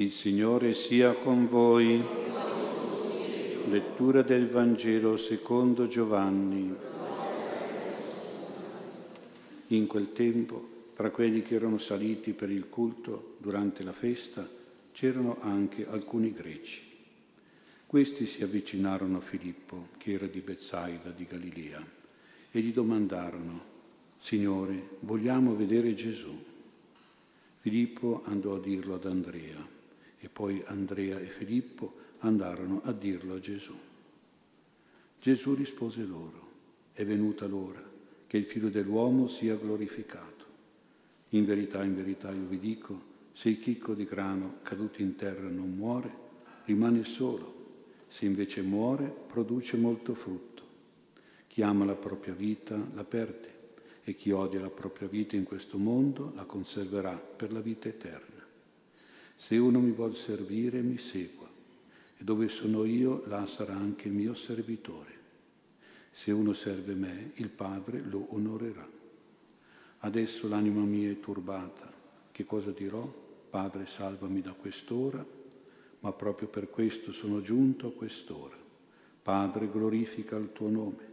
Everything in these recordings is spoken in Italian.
Il Signore sia con voi. Lettura del Vangelo secondo Giovanni. In quel tempo, tra quelli che erano saliti per il culto durante la festa, c'erano anche alcuni greci. Questi si avvicinarono a Filippo, che era di Bezzaida di Galilea, e gli domandarono, Signore, vogliamo vedere Gesù. Filippo andò a dirlo ad Andrea e poi Andrea e Filippo andarono a dirlo a Gesù. Gesù rispose loro, è venuta l'ora che il figlio dell'uomo sia glorificato. In verità, in verità io vi dico, se il chicco di grano caduto in terra non muore, rimane solo, se invece muore, produce molto frutto. Chi ama la propria vita la perde e chi odia la propria vita in questo mondo la conserverà per la vita eterna. Se uno mi vuol servire, mi segua, e dove sono io, là sarà anche mio servitore. Se uno serve me, il Padre lo onorerà. Adesso l'anima mia è turbata. Che cosa dirò? Padre, salvami da quest'ora, ma proprio per questo sono giunto a quest'ora. Padre, glorifica il tuo nome.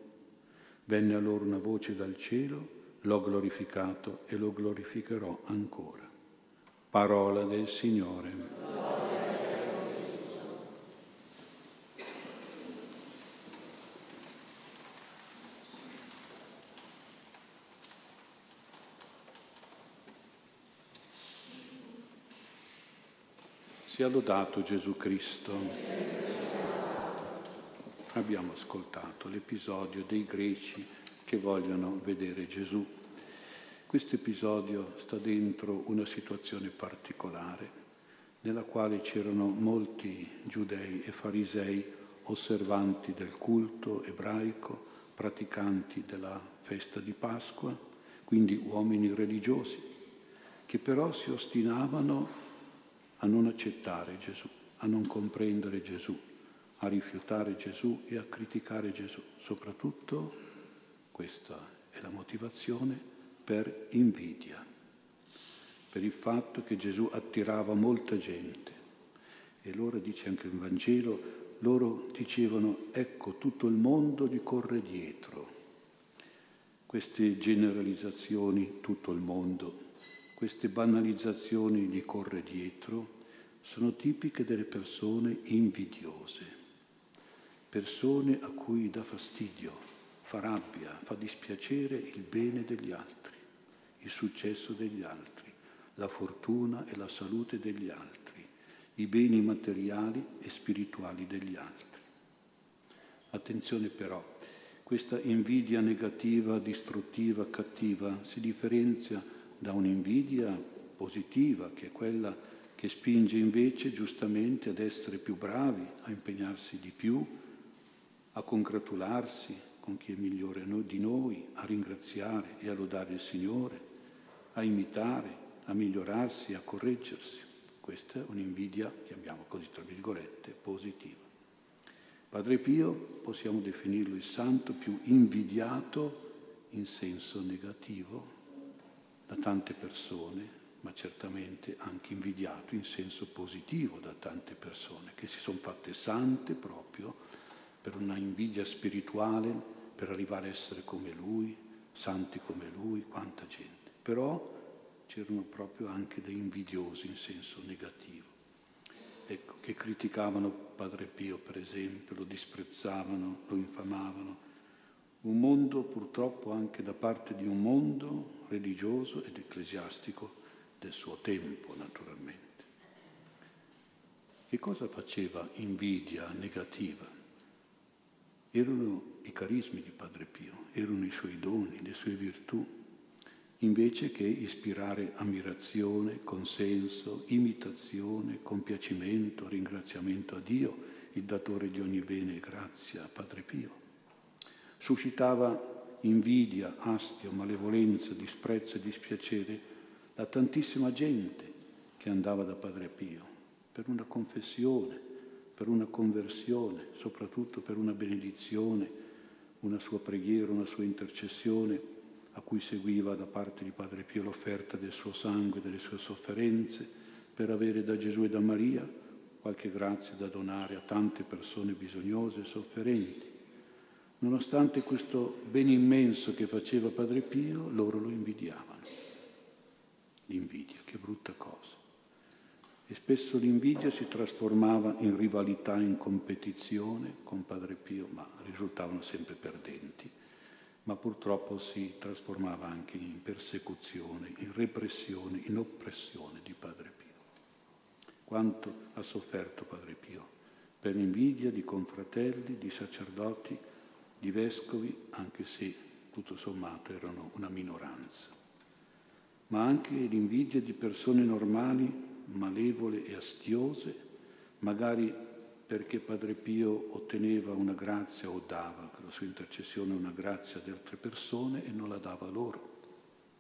Venne allora una voce dal cielo, l'ho glorificato e lo glorificherò ancora. Parola del Signore. Sia lodato Gesù Cristo. Abbiamo ascoltato l'episodio dei greci che vogliono vedere Gesù questo episodio sta dentro una situazione particolare nella quale c'erano molti giudei e farisei osservanti del culto ebraico, praticanti della festa di Pasqua, quindi uomini religiosi, che però si ostinavano a non accettare Gesù, a non comprendere Gesù, a rifiutare Gesù e a criticare Gesù. Soprattutto questa è la motivazione per invidia, per il fatto che Gesù attirava molta gente. E loro, dice anche il Vangelo, loro dicevano, ecco, tutto il mondo gli corre dietro. Queste generalizzazioni, tutto il mondo, queste banalizzazioni gli corre dietro, sono tipiche delle persone invidiose, persone a cui dà fastidio, fa rabbia, fa dispiacere il bene degli altri il successo degli altri, la fortuna e la salute degli altri, i beni materiali e spirituali degli altri. Attenzione però, questa invidia negativa, distruttiva, cattiva si differenzia da un'invidia positiva, che è quella che spinge invece giustamente ad essere più bravi, a impegnarsi di più, a congratularsi con chi è migliore di noi, a ringraziare e a lodare il Signore, a imitare, a migliorarsi, a correggersi. Questa è un'invidia, chiamiamo così tra virgolette, positiva. Padre Pio possiamo definirlo il santo più invidiato in senso negativo da tante persone, ma certamente anche invidiato in senso positivo da tante persone che si sono fatte sante proprio per una invidia spirituale, per arrivare a essere come lui, santi come lui, quanta gente però c'erano proprio anche dei invidiosi in senso negativo, ecco, che criticavano Padre Pio, per esempio, lo disprezzavano, lo infamavano. Un mondo purtroppo anche da parte di un mondo religioso ed ecclesiastico del suo tempo, naturalmente. Che cosa faceva invidia negativa? Erano i carismi di Padre Pio, erano i suoi doni, le sue virtù, invece che ispirare ammirazione, consenso, imitazione, compiacimento, ringraziamento a Dio, il datore di ogni bene e grazia, Padre Pio. Suscitava invidia, astio, malevolenza, disprezzo e dispiacere da tantissima gente che andava da Padre Pio per una confessione, per una conversione, soprattutto per una benedizione, una sua preghiera, una sua intercessione a cui seguiva da parte di Padre Pio l'offerta del suo sangue, delle sue sofferenze, per avere da Gesù e da Maria qualche grazia da donare a tante persone bisognose e sofferenti. Nonostante questo bene immenso che faceva Padre Pio, loro lo invidiavano. L'invidia, che brutta cosa. E spesso l'invidia si trasformava in rivalità, in competizione con Padre Pio, ma risultavano sempre perdenti. Ma purtroppo si trasformava anche in persecuzione, in repressione, in oppressione di Padre Pio. Quanto ha sofferto Padre Pio per l'invidia di confratelli, di sacerdoti, di vescovi, anche se tutto sommato erano una minoranza, ma anche l'invidia di persone normali, malevole e astiose, magari perché Padre Pio otteneva una grazia o dava con la sua intercessione una grazia ad altre persone e non la dava loro.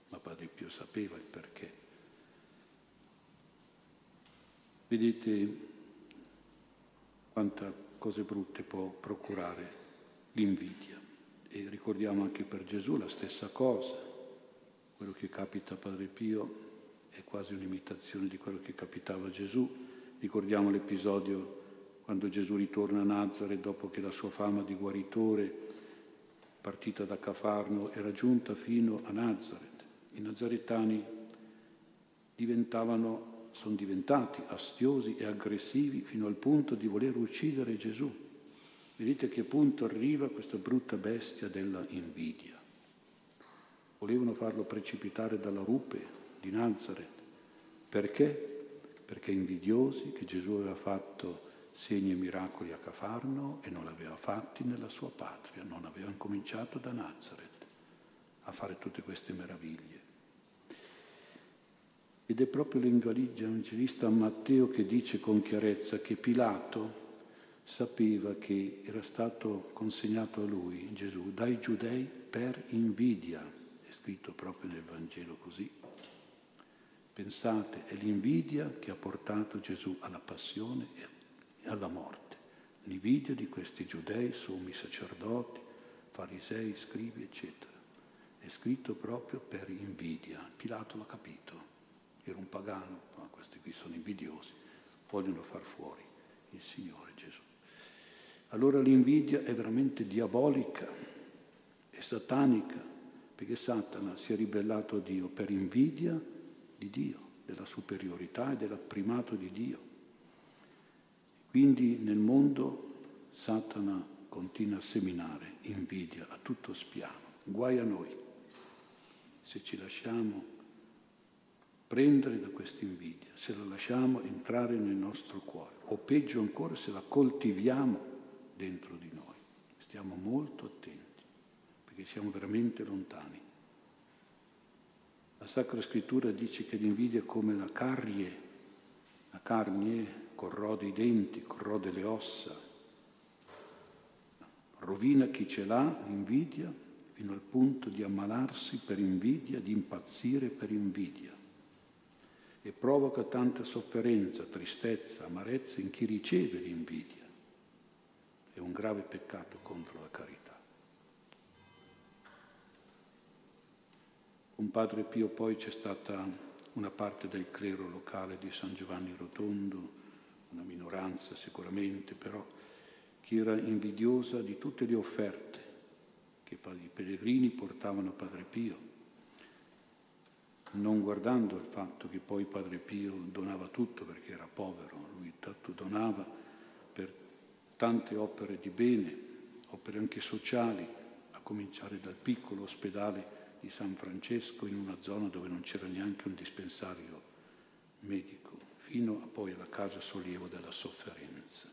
Ma Padre Pio sapeva il perché. Vedete quante cose brutte può procurare l'invidia. E ricordiamo anche per Gesù la stessa cosa. Quello che capita a Padre Pio è quasi un'imitazione di quello che capitava a Gesù. Ricordiamo l'episodio quando Gesù ritorna a Nazareth dopo che la sua fama di guaritore, partita da Cafarno, era giunta fino a Nazareth. I nazaretani diventavano, sono diventati astiosi e aggressivi fino al punto di voler uccidere Gesù. Vedete a che punto arriva questa brutta bestia della invidia. Volevano farlo precipitare dalla rupe di Nazareth. Perché? Perché invidiosi che Gesù aveva fatto segni e miracoli a Cafarno e non li aveva fatti nella sua patria, non aveva cominciato da Nazareth a fare tutte queste meraviglie. Ed è proprio l'evangelista Matteo che dice con chiarezza che Pilato sapeva che era stato consegnato a lui, Gesù, dai giudei per invidia, è scritto proprio nel Vangelo così. Pensate, è l'invidia che ha portato Gesù alla passione e alla morte. L'invidia di questi giudei, sommi sacerdoti, farisei, scrivi, eccetera. È scritto proprio per invidia. Pilato l'ha capito. Era un pagano, ma questi qui sono invidiosi, vogliono far fuori il Signore Gesù. Allora l'invidia è veramente diabolica, è satanica, perché Satana si è ribellato a Dio per invidia di Dio, della superiorità e del primato di Dio. Quindi nel mondo Satana continua a seminare invidia a tutto spiano. Guai a noi se ci lasciamo prendere da questa invidia, se la lasciamo entrare nel nostro cuore, o peggio ancora se la coltiviamo dentro di noi. Stiamo molto attenti, perché siamo veramente lontani. La Sacra Scrittura dice che l'invidia è come la carrie, la carne corrode i denti, corrode le ossa, rovina chi ce l'ha, l'invidia, fino al punto di ammalarsi per invidia, di impazzire per invidia e provoca tanta sofferenza, tristezza, amarezza in chi riceve l'invidia. È un grave peccato contro la carità. Con Padre Pio poi c'è stata una parte del clero locale di San Giovanni Rotondo, una minoranza sicuramente, però che era invidiosa di tutte le offerte che i pellegrini portavano a Padre Pio, non guardando il fatto che poi Padre Pio donava tutto perché era povero, lui tanto donava per tante opere di bene, opere anche sociali, a cominciare dal piccolo ospedale di San Francesco in una zona dove non c'era neanche un dispensario medico fino a poi alla casa sollievo della sofferenza.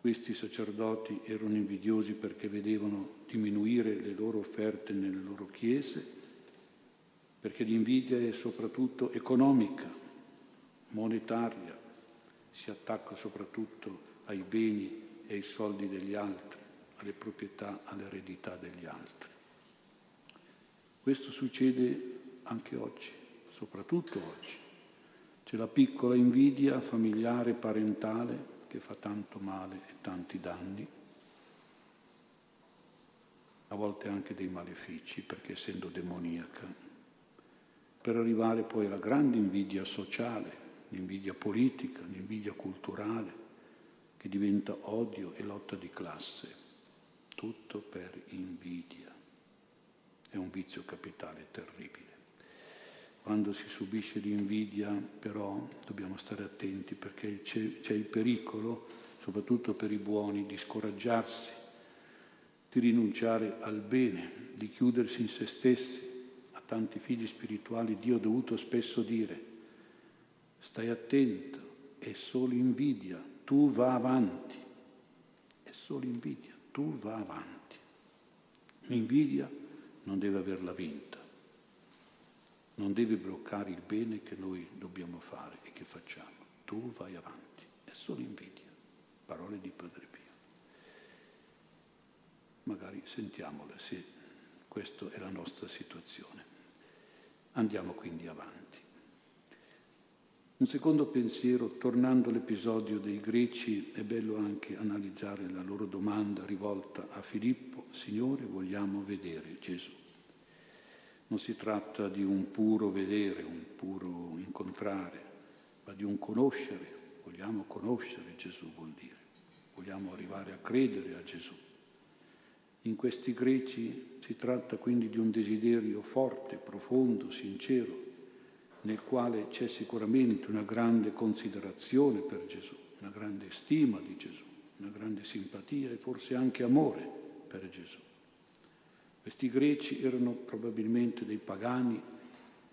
Questi sacerdoti erano invidiosi perché vedevano diminuire le loro offerte nelle loro chiese, perché l'invidia è soprattutto economica, monetaria, si attacca soprattutto ai beni e ai soldi degli altri, alle proprietà, all'eredità degli altri. Questo succede anche oggi, soprattutto oggi. C'è la piccola invidia familiare, parentale, che fa tanto male e tanti danni, a volte anche dei malefici, perché essendo demoniaca. per arrivare poi alla grande invidia sociale, l'invidia politica, l'invidia culturale, che diventa odio e lotta di classe. Tutto per invidia. È un vizio capitale terribile. Quando si subisce l'invidia, però, dobbiamo stare attenti perché c'è, il pericolo, soprattutto per i buoni, di scoraggiarsi, di rinunciare al bene, di chiudersi in se stessi tanti figli spirituali, Dio ha dovuto spesso dire, stai attento, è solo invidia, tu va avanti, è solo invidia, tu va avanti. L'invidia non deve averla vinta, non deve bloccare il bene che noi dobbiamo fare e che facciamo. Tu vai avanti, è solo invidia. Parole di Padre Pio. Magari sentiamole se questa è la nostra situazione. Andiamo quindi avanti. Un secondo pensiero, tornando all'episodio dei greci, è bello anche analizzare la loro domanda rivolta a Filippo, Signore, vogliamo vedere Gesù. Non si tratta di un puro vedere, un puro incontrare, ma di un conoscere. Vogliamo conoscere Gesù, vuol dire. Vogliamo arrivare a credere a Gesù. In questi greci si tratta quindi di un desiderio forte, profondo, sincero, nel quale c'è sicuramente una grande considerazione per Gesù, una grande stima di Gesù, una grande simpatia e forse anche amore per Gesù. Questi greci erano probabilmente dei pagani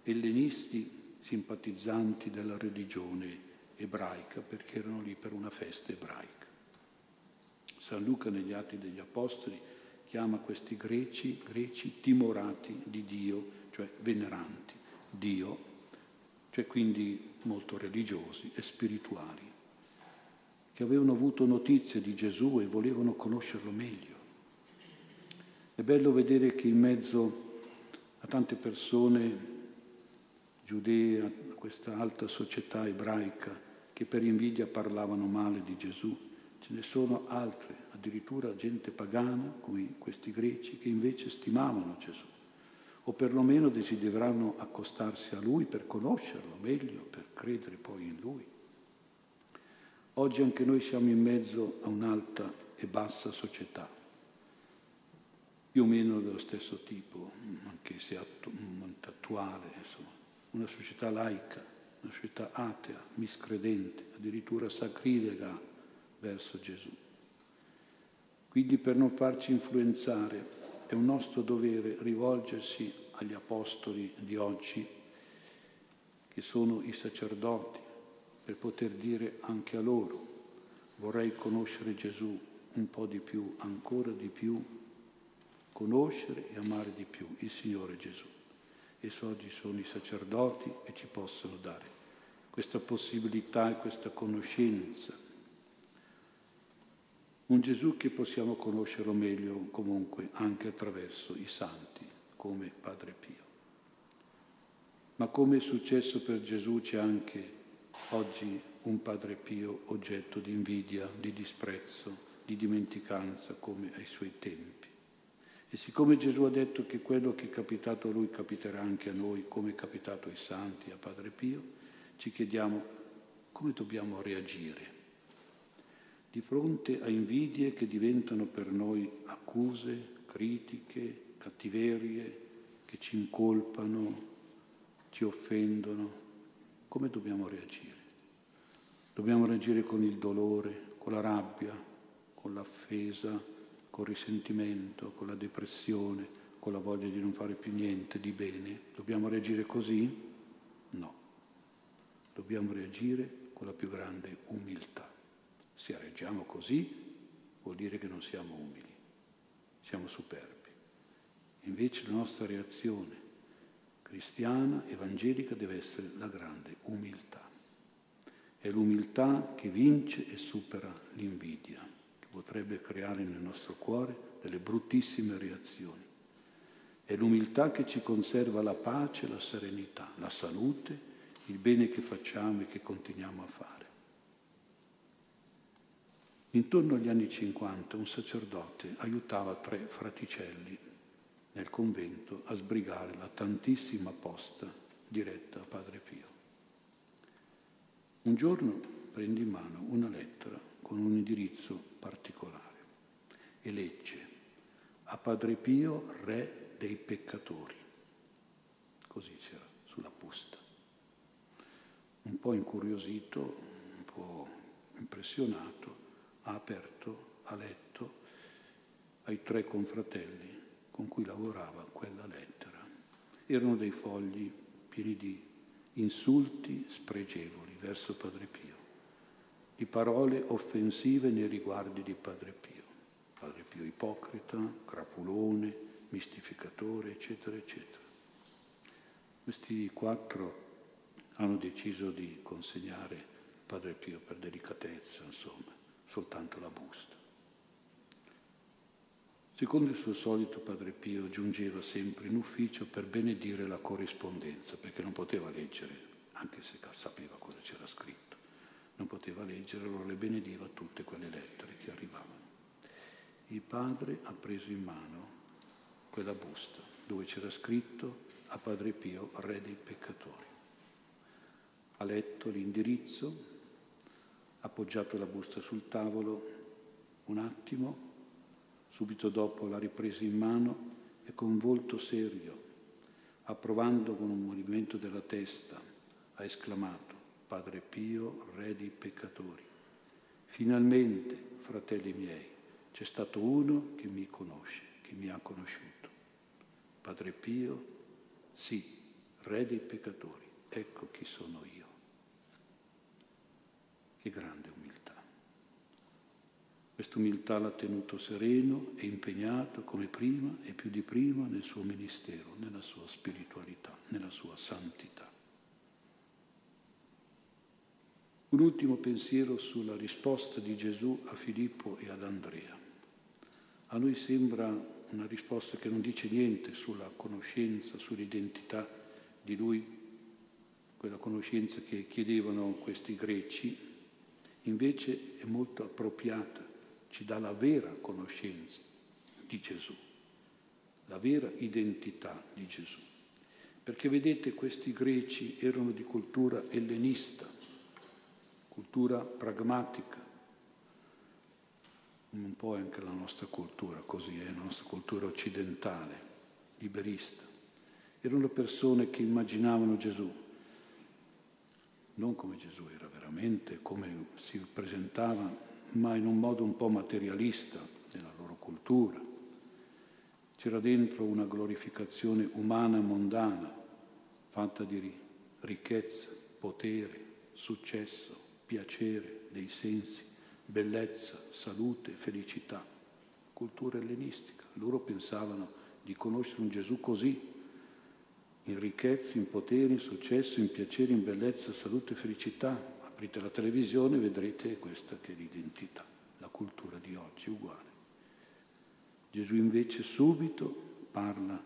ellenisti simpatizzanti della religione ebraica perché erano lì per una festa ebraica. San Luca negli Atti degli Apostoli chiama questi greci, greci timorati di Dio, cioè veneranti Dio, cioè quindi molto religiosi e spirituali, che avevano avuto notizie di Gesù e volevano conoscerlo meglio. È bello vedere che in mezzo a tante persone giudee, a questa alta società ebraica che per invidia parlavano male di Gesù, ce ne sono altre, addirittura gente pagana come questi greci, che invece stimavano Gesù, o perlomeno desideravano accostarsi a Lui per conoscerlo meglio, per credere poi in Lui. Oggi anche noi siamo in mezzo a un'alta e bassa società, più o meno dello stesso tipo, anche se attuale, insomma, una società laica, una società atea, miscredente, addirittura sacrilega verso Gesù. Quindi per non farci influenzare è un nostro dovere rivolgersi agli apostoli di oggi, che sono i sacerdoti, per poter dire anche a loro, vorrei conoscere Gesù un po' di più, ancora di più, conoscere e amare di più il Signore Gesù. E so oggi sono i sacerdoti che ci possono dare questa possibilità e questa conoscenza un Gesù che possiamo conoscerlo meglio comunque anche attraverso i santi, come Padre Pio. Ma come è successo per Gesù c'è anche oggi un Padre Pio oggetto di invidia, di disprezzo, di dimenticanza come ai suoi tempi. E siccome Gesù ha detto che quello che è capitato a lui capiterà anche a noi, come è capitato ai santi, a Padre Pio, ci chiediamo come dobbiamo reagire di fronte a invidie che diventano per noi accuse, critiche, cattiverie, che ci incolpano, ci offendono, come dobbiamo reagire? Dobbiamo reagire con il dolore, con la rabbia, con l'affesa, con il risentimento, con la depressione, con la voglia di non fare più niente di bene. Dobbiamo reagire così? No. Dobbiamo reagire con la più grande umiltà. Se reggiamo così vuol dire che non siamo umili, siamo superbi. Invece la nostra reazione cristiana, evangelica, deve essere la grande umiltà. È l'umiltà che vince e supera l'invidia, potrebbe creare nel nostro cuore delle bruttissime reazioni. È l'umiltà che ci conserva la pace, la serenità, la salute, il bene che facciamo e che continuiamo a fare. Intorno agli anni 50 un sacerdote aiutava tre fraticelli nel convento a sbrigare la tantissima posta diretta a Padre Pio. Un giorno prende in mano una lettera con un indirizzo particolare e legge a Padre Pio, re dei peccatori. Così c'era sulla busta. Un po' incuriosito, un po' impressionato, ha aperto, ha letto ai tre confratelli con cui lavorava quella lettera. Erano dei fogli pieni di insulti spregevoli verso Padre Pio, di parole offensive nei riguardi di Padre Pio. Padre Pio ipocrita, crapulone, mistificatore, eccetera, eccetera. Questi quattro hanno deciso di consegnare Padre Pio per delicatezza, insomma, soltanto la busta. Secondo il suo solito Padre Pio giungeva sempre in ufficio per benedire la corrispondenza, perché non poteva leggere, anche se sapeva cosa c'era scritto, non poteva leggere, allora le benediva tutte quelle lettere che arrivavano. Il padre ha preso in mano quella busta dove c'era scritto a Padre Pio, re dei peccatori. Ha letto l'indirizzo, ha appoggiato la busta sul tavolo un attimo, Subito dopo l'ha ripresa in mano e con volto serio, approvando con un movimento della testa, ha esclamato, Padre Pio, Re dei peccatori, finalmente, fratelli miei, c'è stato uno che mi conosce, che mi ha conosciuto. Padre Pio, sì, Re dei peccatori, ecco chi sono io. Che grande umiltà. Quest'umiltà l'ha tenuto sereno e impegnato come prima e più di prima nel suo ministero, nella sua spiritualità, nella sua santità. Un ultimo pensiero sulla risposta di Gesù a Filippo e ad Andrea. A noi sembra una risposta che non dice niente sulla conoscenza, sull'identità di lui, quella conoscenza che chiedevano questi greci, invece è molto appropriata ci dà la vera conoscenza di Gesù, la vera identità di Gesù. Perché vedete, questi greci erano di cultura ellenista, cultura pragmatica, un po' anche la nostra cultura, così è, la nostra cultura occidentale, liberista. Erano persone che immaginavano Gesù, non come Gesù era veramente, come si presentava ma in un modo un po' materialista nella loro cultura. C'era dentro una glorificazione umana e mondana, fatta di ricchezza, potere, successo, piacere dei sensi, bellezza, salute, felicità. Cultura ellenistica. Loro pensavano di conoscere un Gesù così, in ricchezza, in potere, in successo, in piacere, in bellezza, salute e felicità, aprite la televisione e vedrete questa che è l'identità, la cultura di oggi uguale. Gesù invece subito parla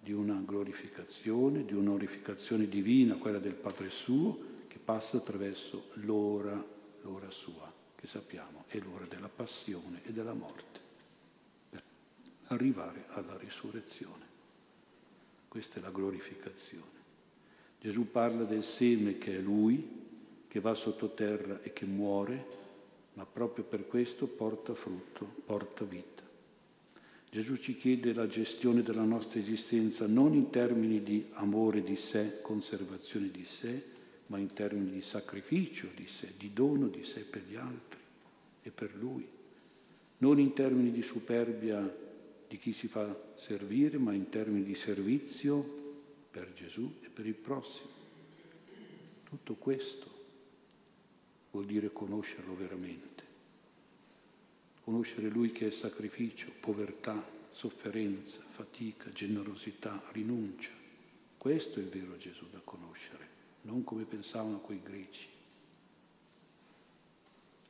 di una glorificazione, di un'orificazione divina, quella del Padre suo, passa attraverso l'ora, l'ora sua, che sappiamo è l'ora della passione e della morte, per arrivare alla risurrezione. Questa è la glorificazione. Gesù parla del seme che è Lui, che va sottoterra e che muore, ma proprio per questo porta frutto, porta vita. Gesù ci chiede la gestione della nostra esistenza non in termini di amore di sé, conservazione di sé, ma in termini di sacrificio di sé, di dono di sé per gli altri e per Lui. Non in termini di superbia di chi si fa servire, ma in termini di servizio per Gesù e per il prossimo. Tutto questo vuol dire conoscerlo veramente. Conoscere Lui che è sacrificio, povertà, sofferenza, fatica, generosità, rinuncia. Questo è il vero Gesù da conoscere, non come pensavano quei greci.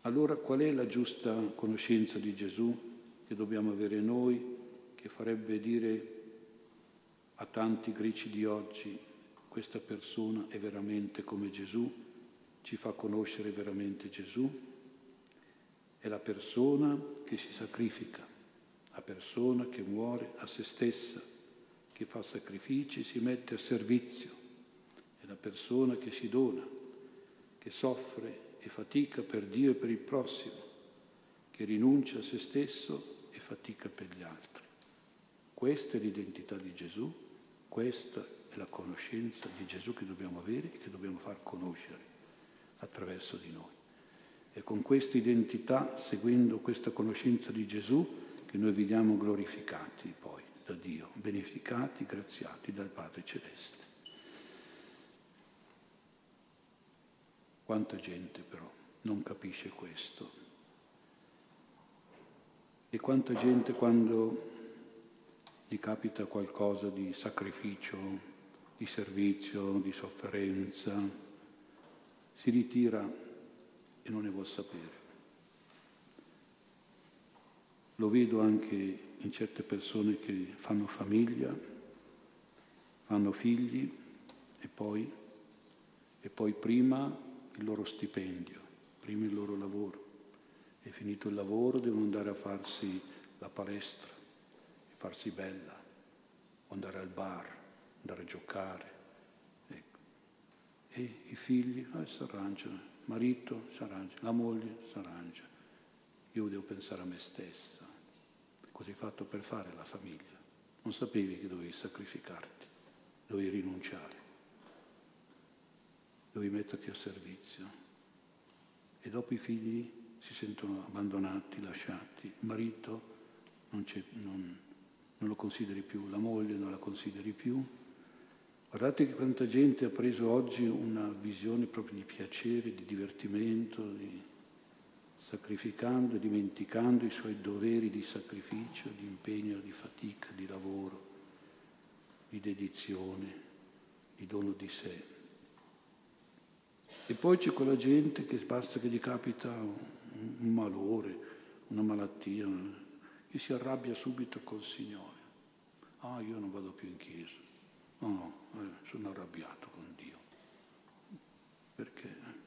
Allora qual è la giusta conoscenza di Gesù che dobbiamo avere noi, che farebbe dire a tanti greci di oggi questa persona è veramente come Gesù? ci fa conoscere veramente Gesù, è la persona che si sacrifica, la persona che muore a se stessa, che fa sacrifici, si mette a servizio, è la persona che si dona, che soffre e fatica per Dio e per il prossimo, che rinuncia a se stesso e fatica per gli altri. Questa è l'identità di Gesù, questa è la conoscenza di Gesù che dobbiamo avere e che dobbiamo far conoscere attraverso di noi. È con questa identità, seguendo questa conoscenza di Gesù, che noi vediamo glorificati poi da Dio, beneficati, graziati dal Padre Celeste. Quanta gente però non capisce questo. E quanta gente quando gli capita qualcosa di sacrificio, di servizio, di sofferenza, si ritira e non ne vuol sapere. Lo vedo anche in certe persone che fanno famiglia, fanno figli e poi, e poi prima il loro stipendio, prima il loro lavoro. E finito il lavoro devono andare a farsi la palestra, farsi bella, andare al bar, andare a giocare. Ecco. E i figli eh, si arrangiano, il marito si arrangia, la moglie si arrangia. Io devo pensare a me stessa. Così fatto per fare la famiglia. Non sapevi che dovevi sacrificarti, dovevi rinunciare, dovevi metterti a servizio. E dopo i figli si sentono abbandonati, lasciati. Il marito non, non, non lo consideri più, la moglie non la consideri più. Guardate che quanta gente ha preso oggi una visione proprio di piacere, di divertimento, di sacrificando e dimenticando i suoi doveri di sacrificio, di impegno, di fatica, di lavoro, di dedizione, di dono di sé. E poi c'è quella gente che basta che gli capita un malore, una malattia, che si arrabbia subito col Signore. Ah, io non vado più in chiesa. No, no, eh, sono arrabbiato con Dio. Perché?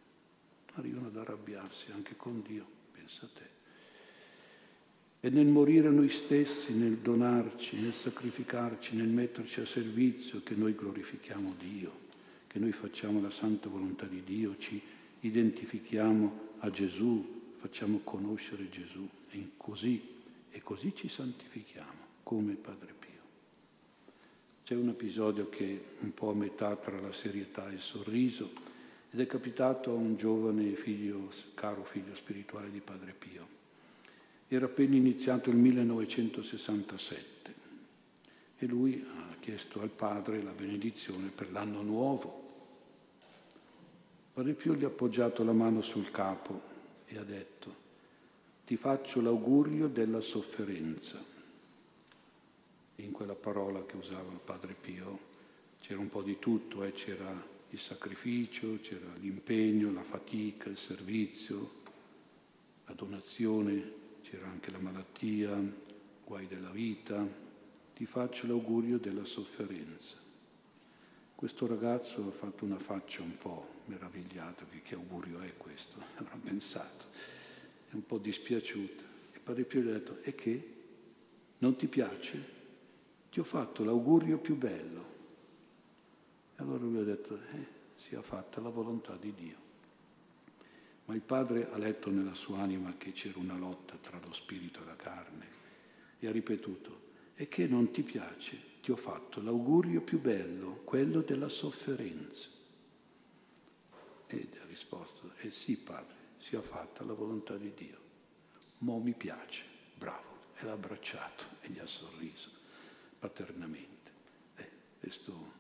arrivano ad arrabbiarsi anche con Dio, pensa a te. E nel morire noi stessi, nel donarci, nel sacrificarci, nel metterci a servizio, che noi glorifichiamo Dio, che noi facciamo la santa volontà di Dio, ci identifichiamo a Gesù, facciamo conoscere Gesù e così, e così ci santifichiamo come Padre Pio. C'è un episodio che è un po' a metà tra la serietà e il sorriso, ed è capitato a un giovane figlio, caro figlio spirituale di Padre Pio. Era appena iniziato il 1967 e lui ha chiesto al padre la benedizione per l'anno nuovo. Padre Pio gli ha appoggiato la mano sul capo e ha detto, ti faccio l'augurio della sofferenza. In quella parola che usava Padre Pio c'era un po' di tutto, eh? c'era il sacrificio, c'era l'impegno, la fatica, il servizio, la donazione, c'era anche la malattia, guai della vita. Ti faccio l'augurio della sofferenza. Questo ragazzo ha fatto una faccia un po' meravigliata, che, che augurio è questo? Avrà pensato, è un po' dispiaciuta. E Padre Pio gli ha detto, e che? Non ti piace? Ti ho fatto l'augurio più bello. E allora lui ha detto, eh, sia fatta la volontà di Dio. Ma il padre ha letto nella sua anima che c'era una lotta tra lo spirito e la carne e ha ripetuto, e che non ti piace, ti ho fatto l'augurio più bello, quello della sofferenza. Ed ha risposto, eh sì padre, sia fatta la volontà di Dio. Mo mi piace, bravo. E l'ha abbracciato e gli ha sorriso paternamente. Eh, questo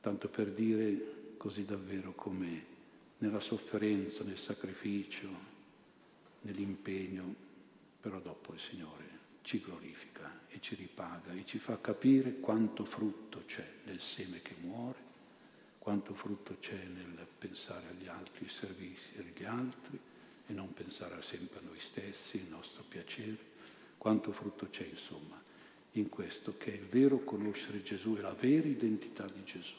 tanto per dire così davvero come nella sofferenza, nel sacrificio, nell'impegno, però dopo il Signore ci glorifica e ci ripaga e ci fa capire quanto frutto c'è nel seme che muore, quanto frutto c'è nel pensare agli altri, servizi agli altri e non pensare sempre a noi stessi, il nostro piacere, quanto frutto c'è insomma in questo che è il vero conoscere Gesù e la vera identità di Gesù.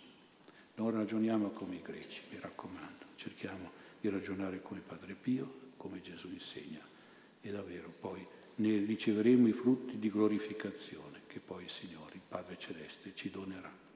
Non ragioniamo come i greci, mi raccomando, cerchiamo di ragionare come Padre Pio, come Gesù insegna e davvero poi ne riceveremo i frutti di glorificazione che poi il Signore, il Padre Celeste, ci donerà.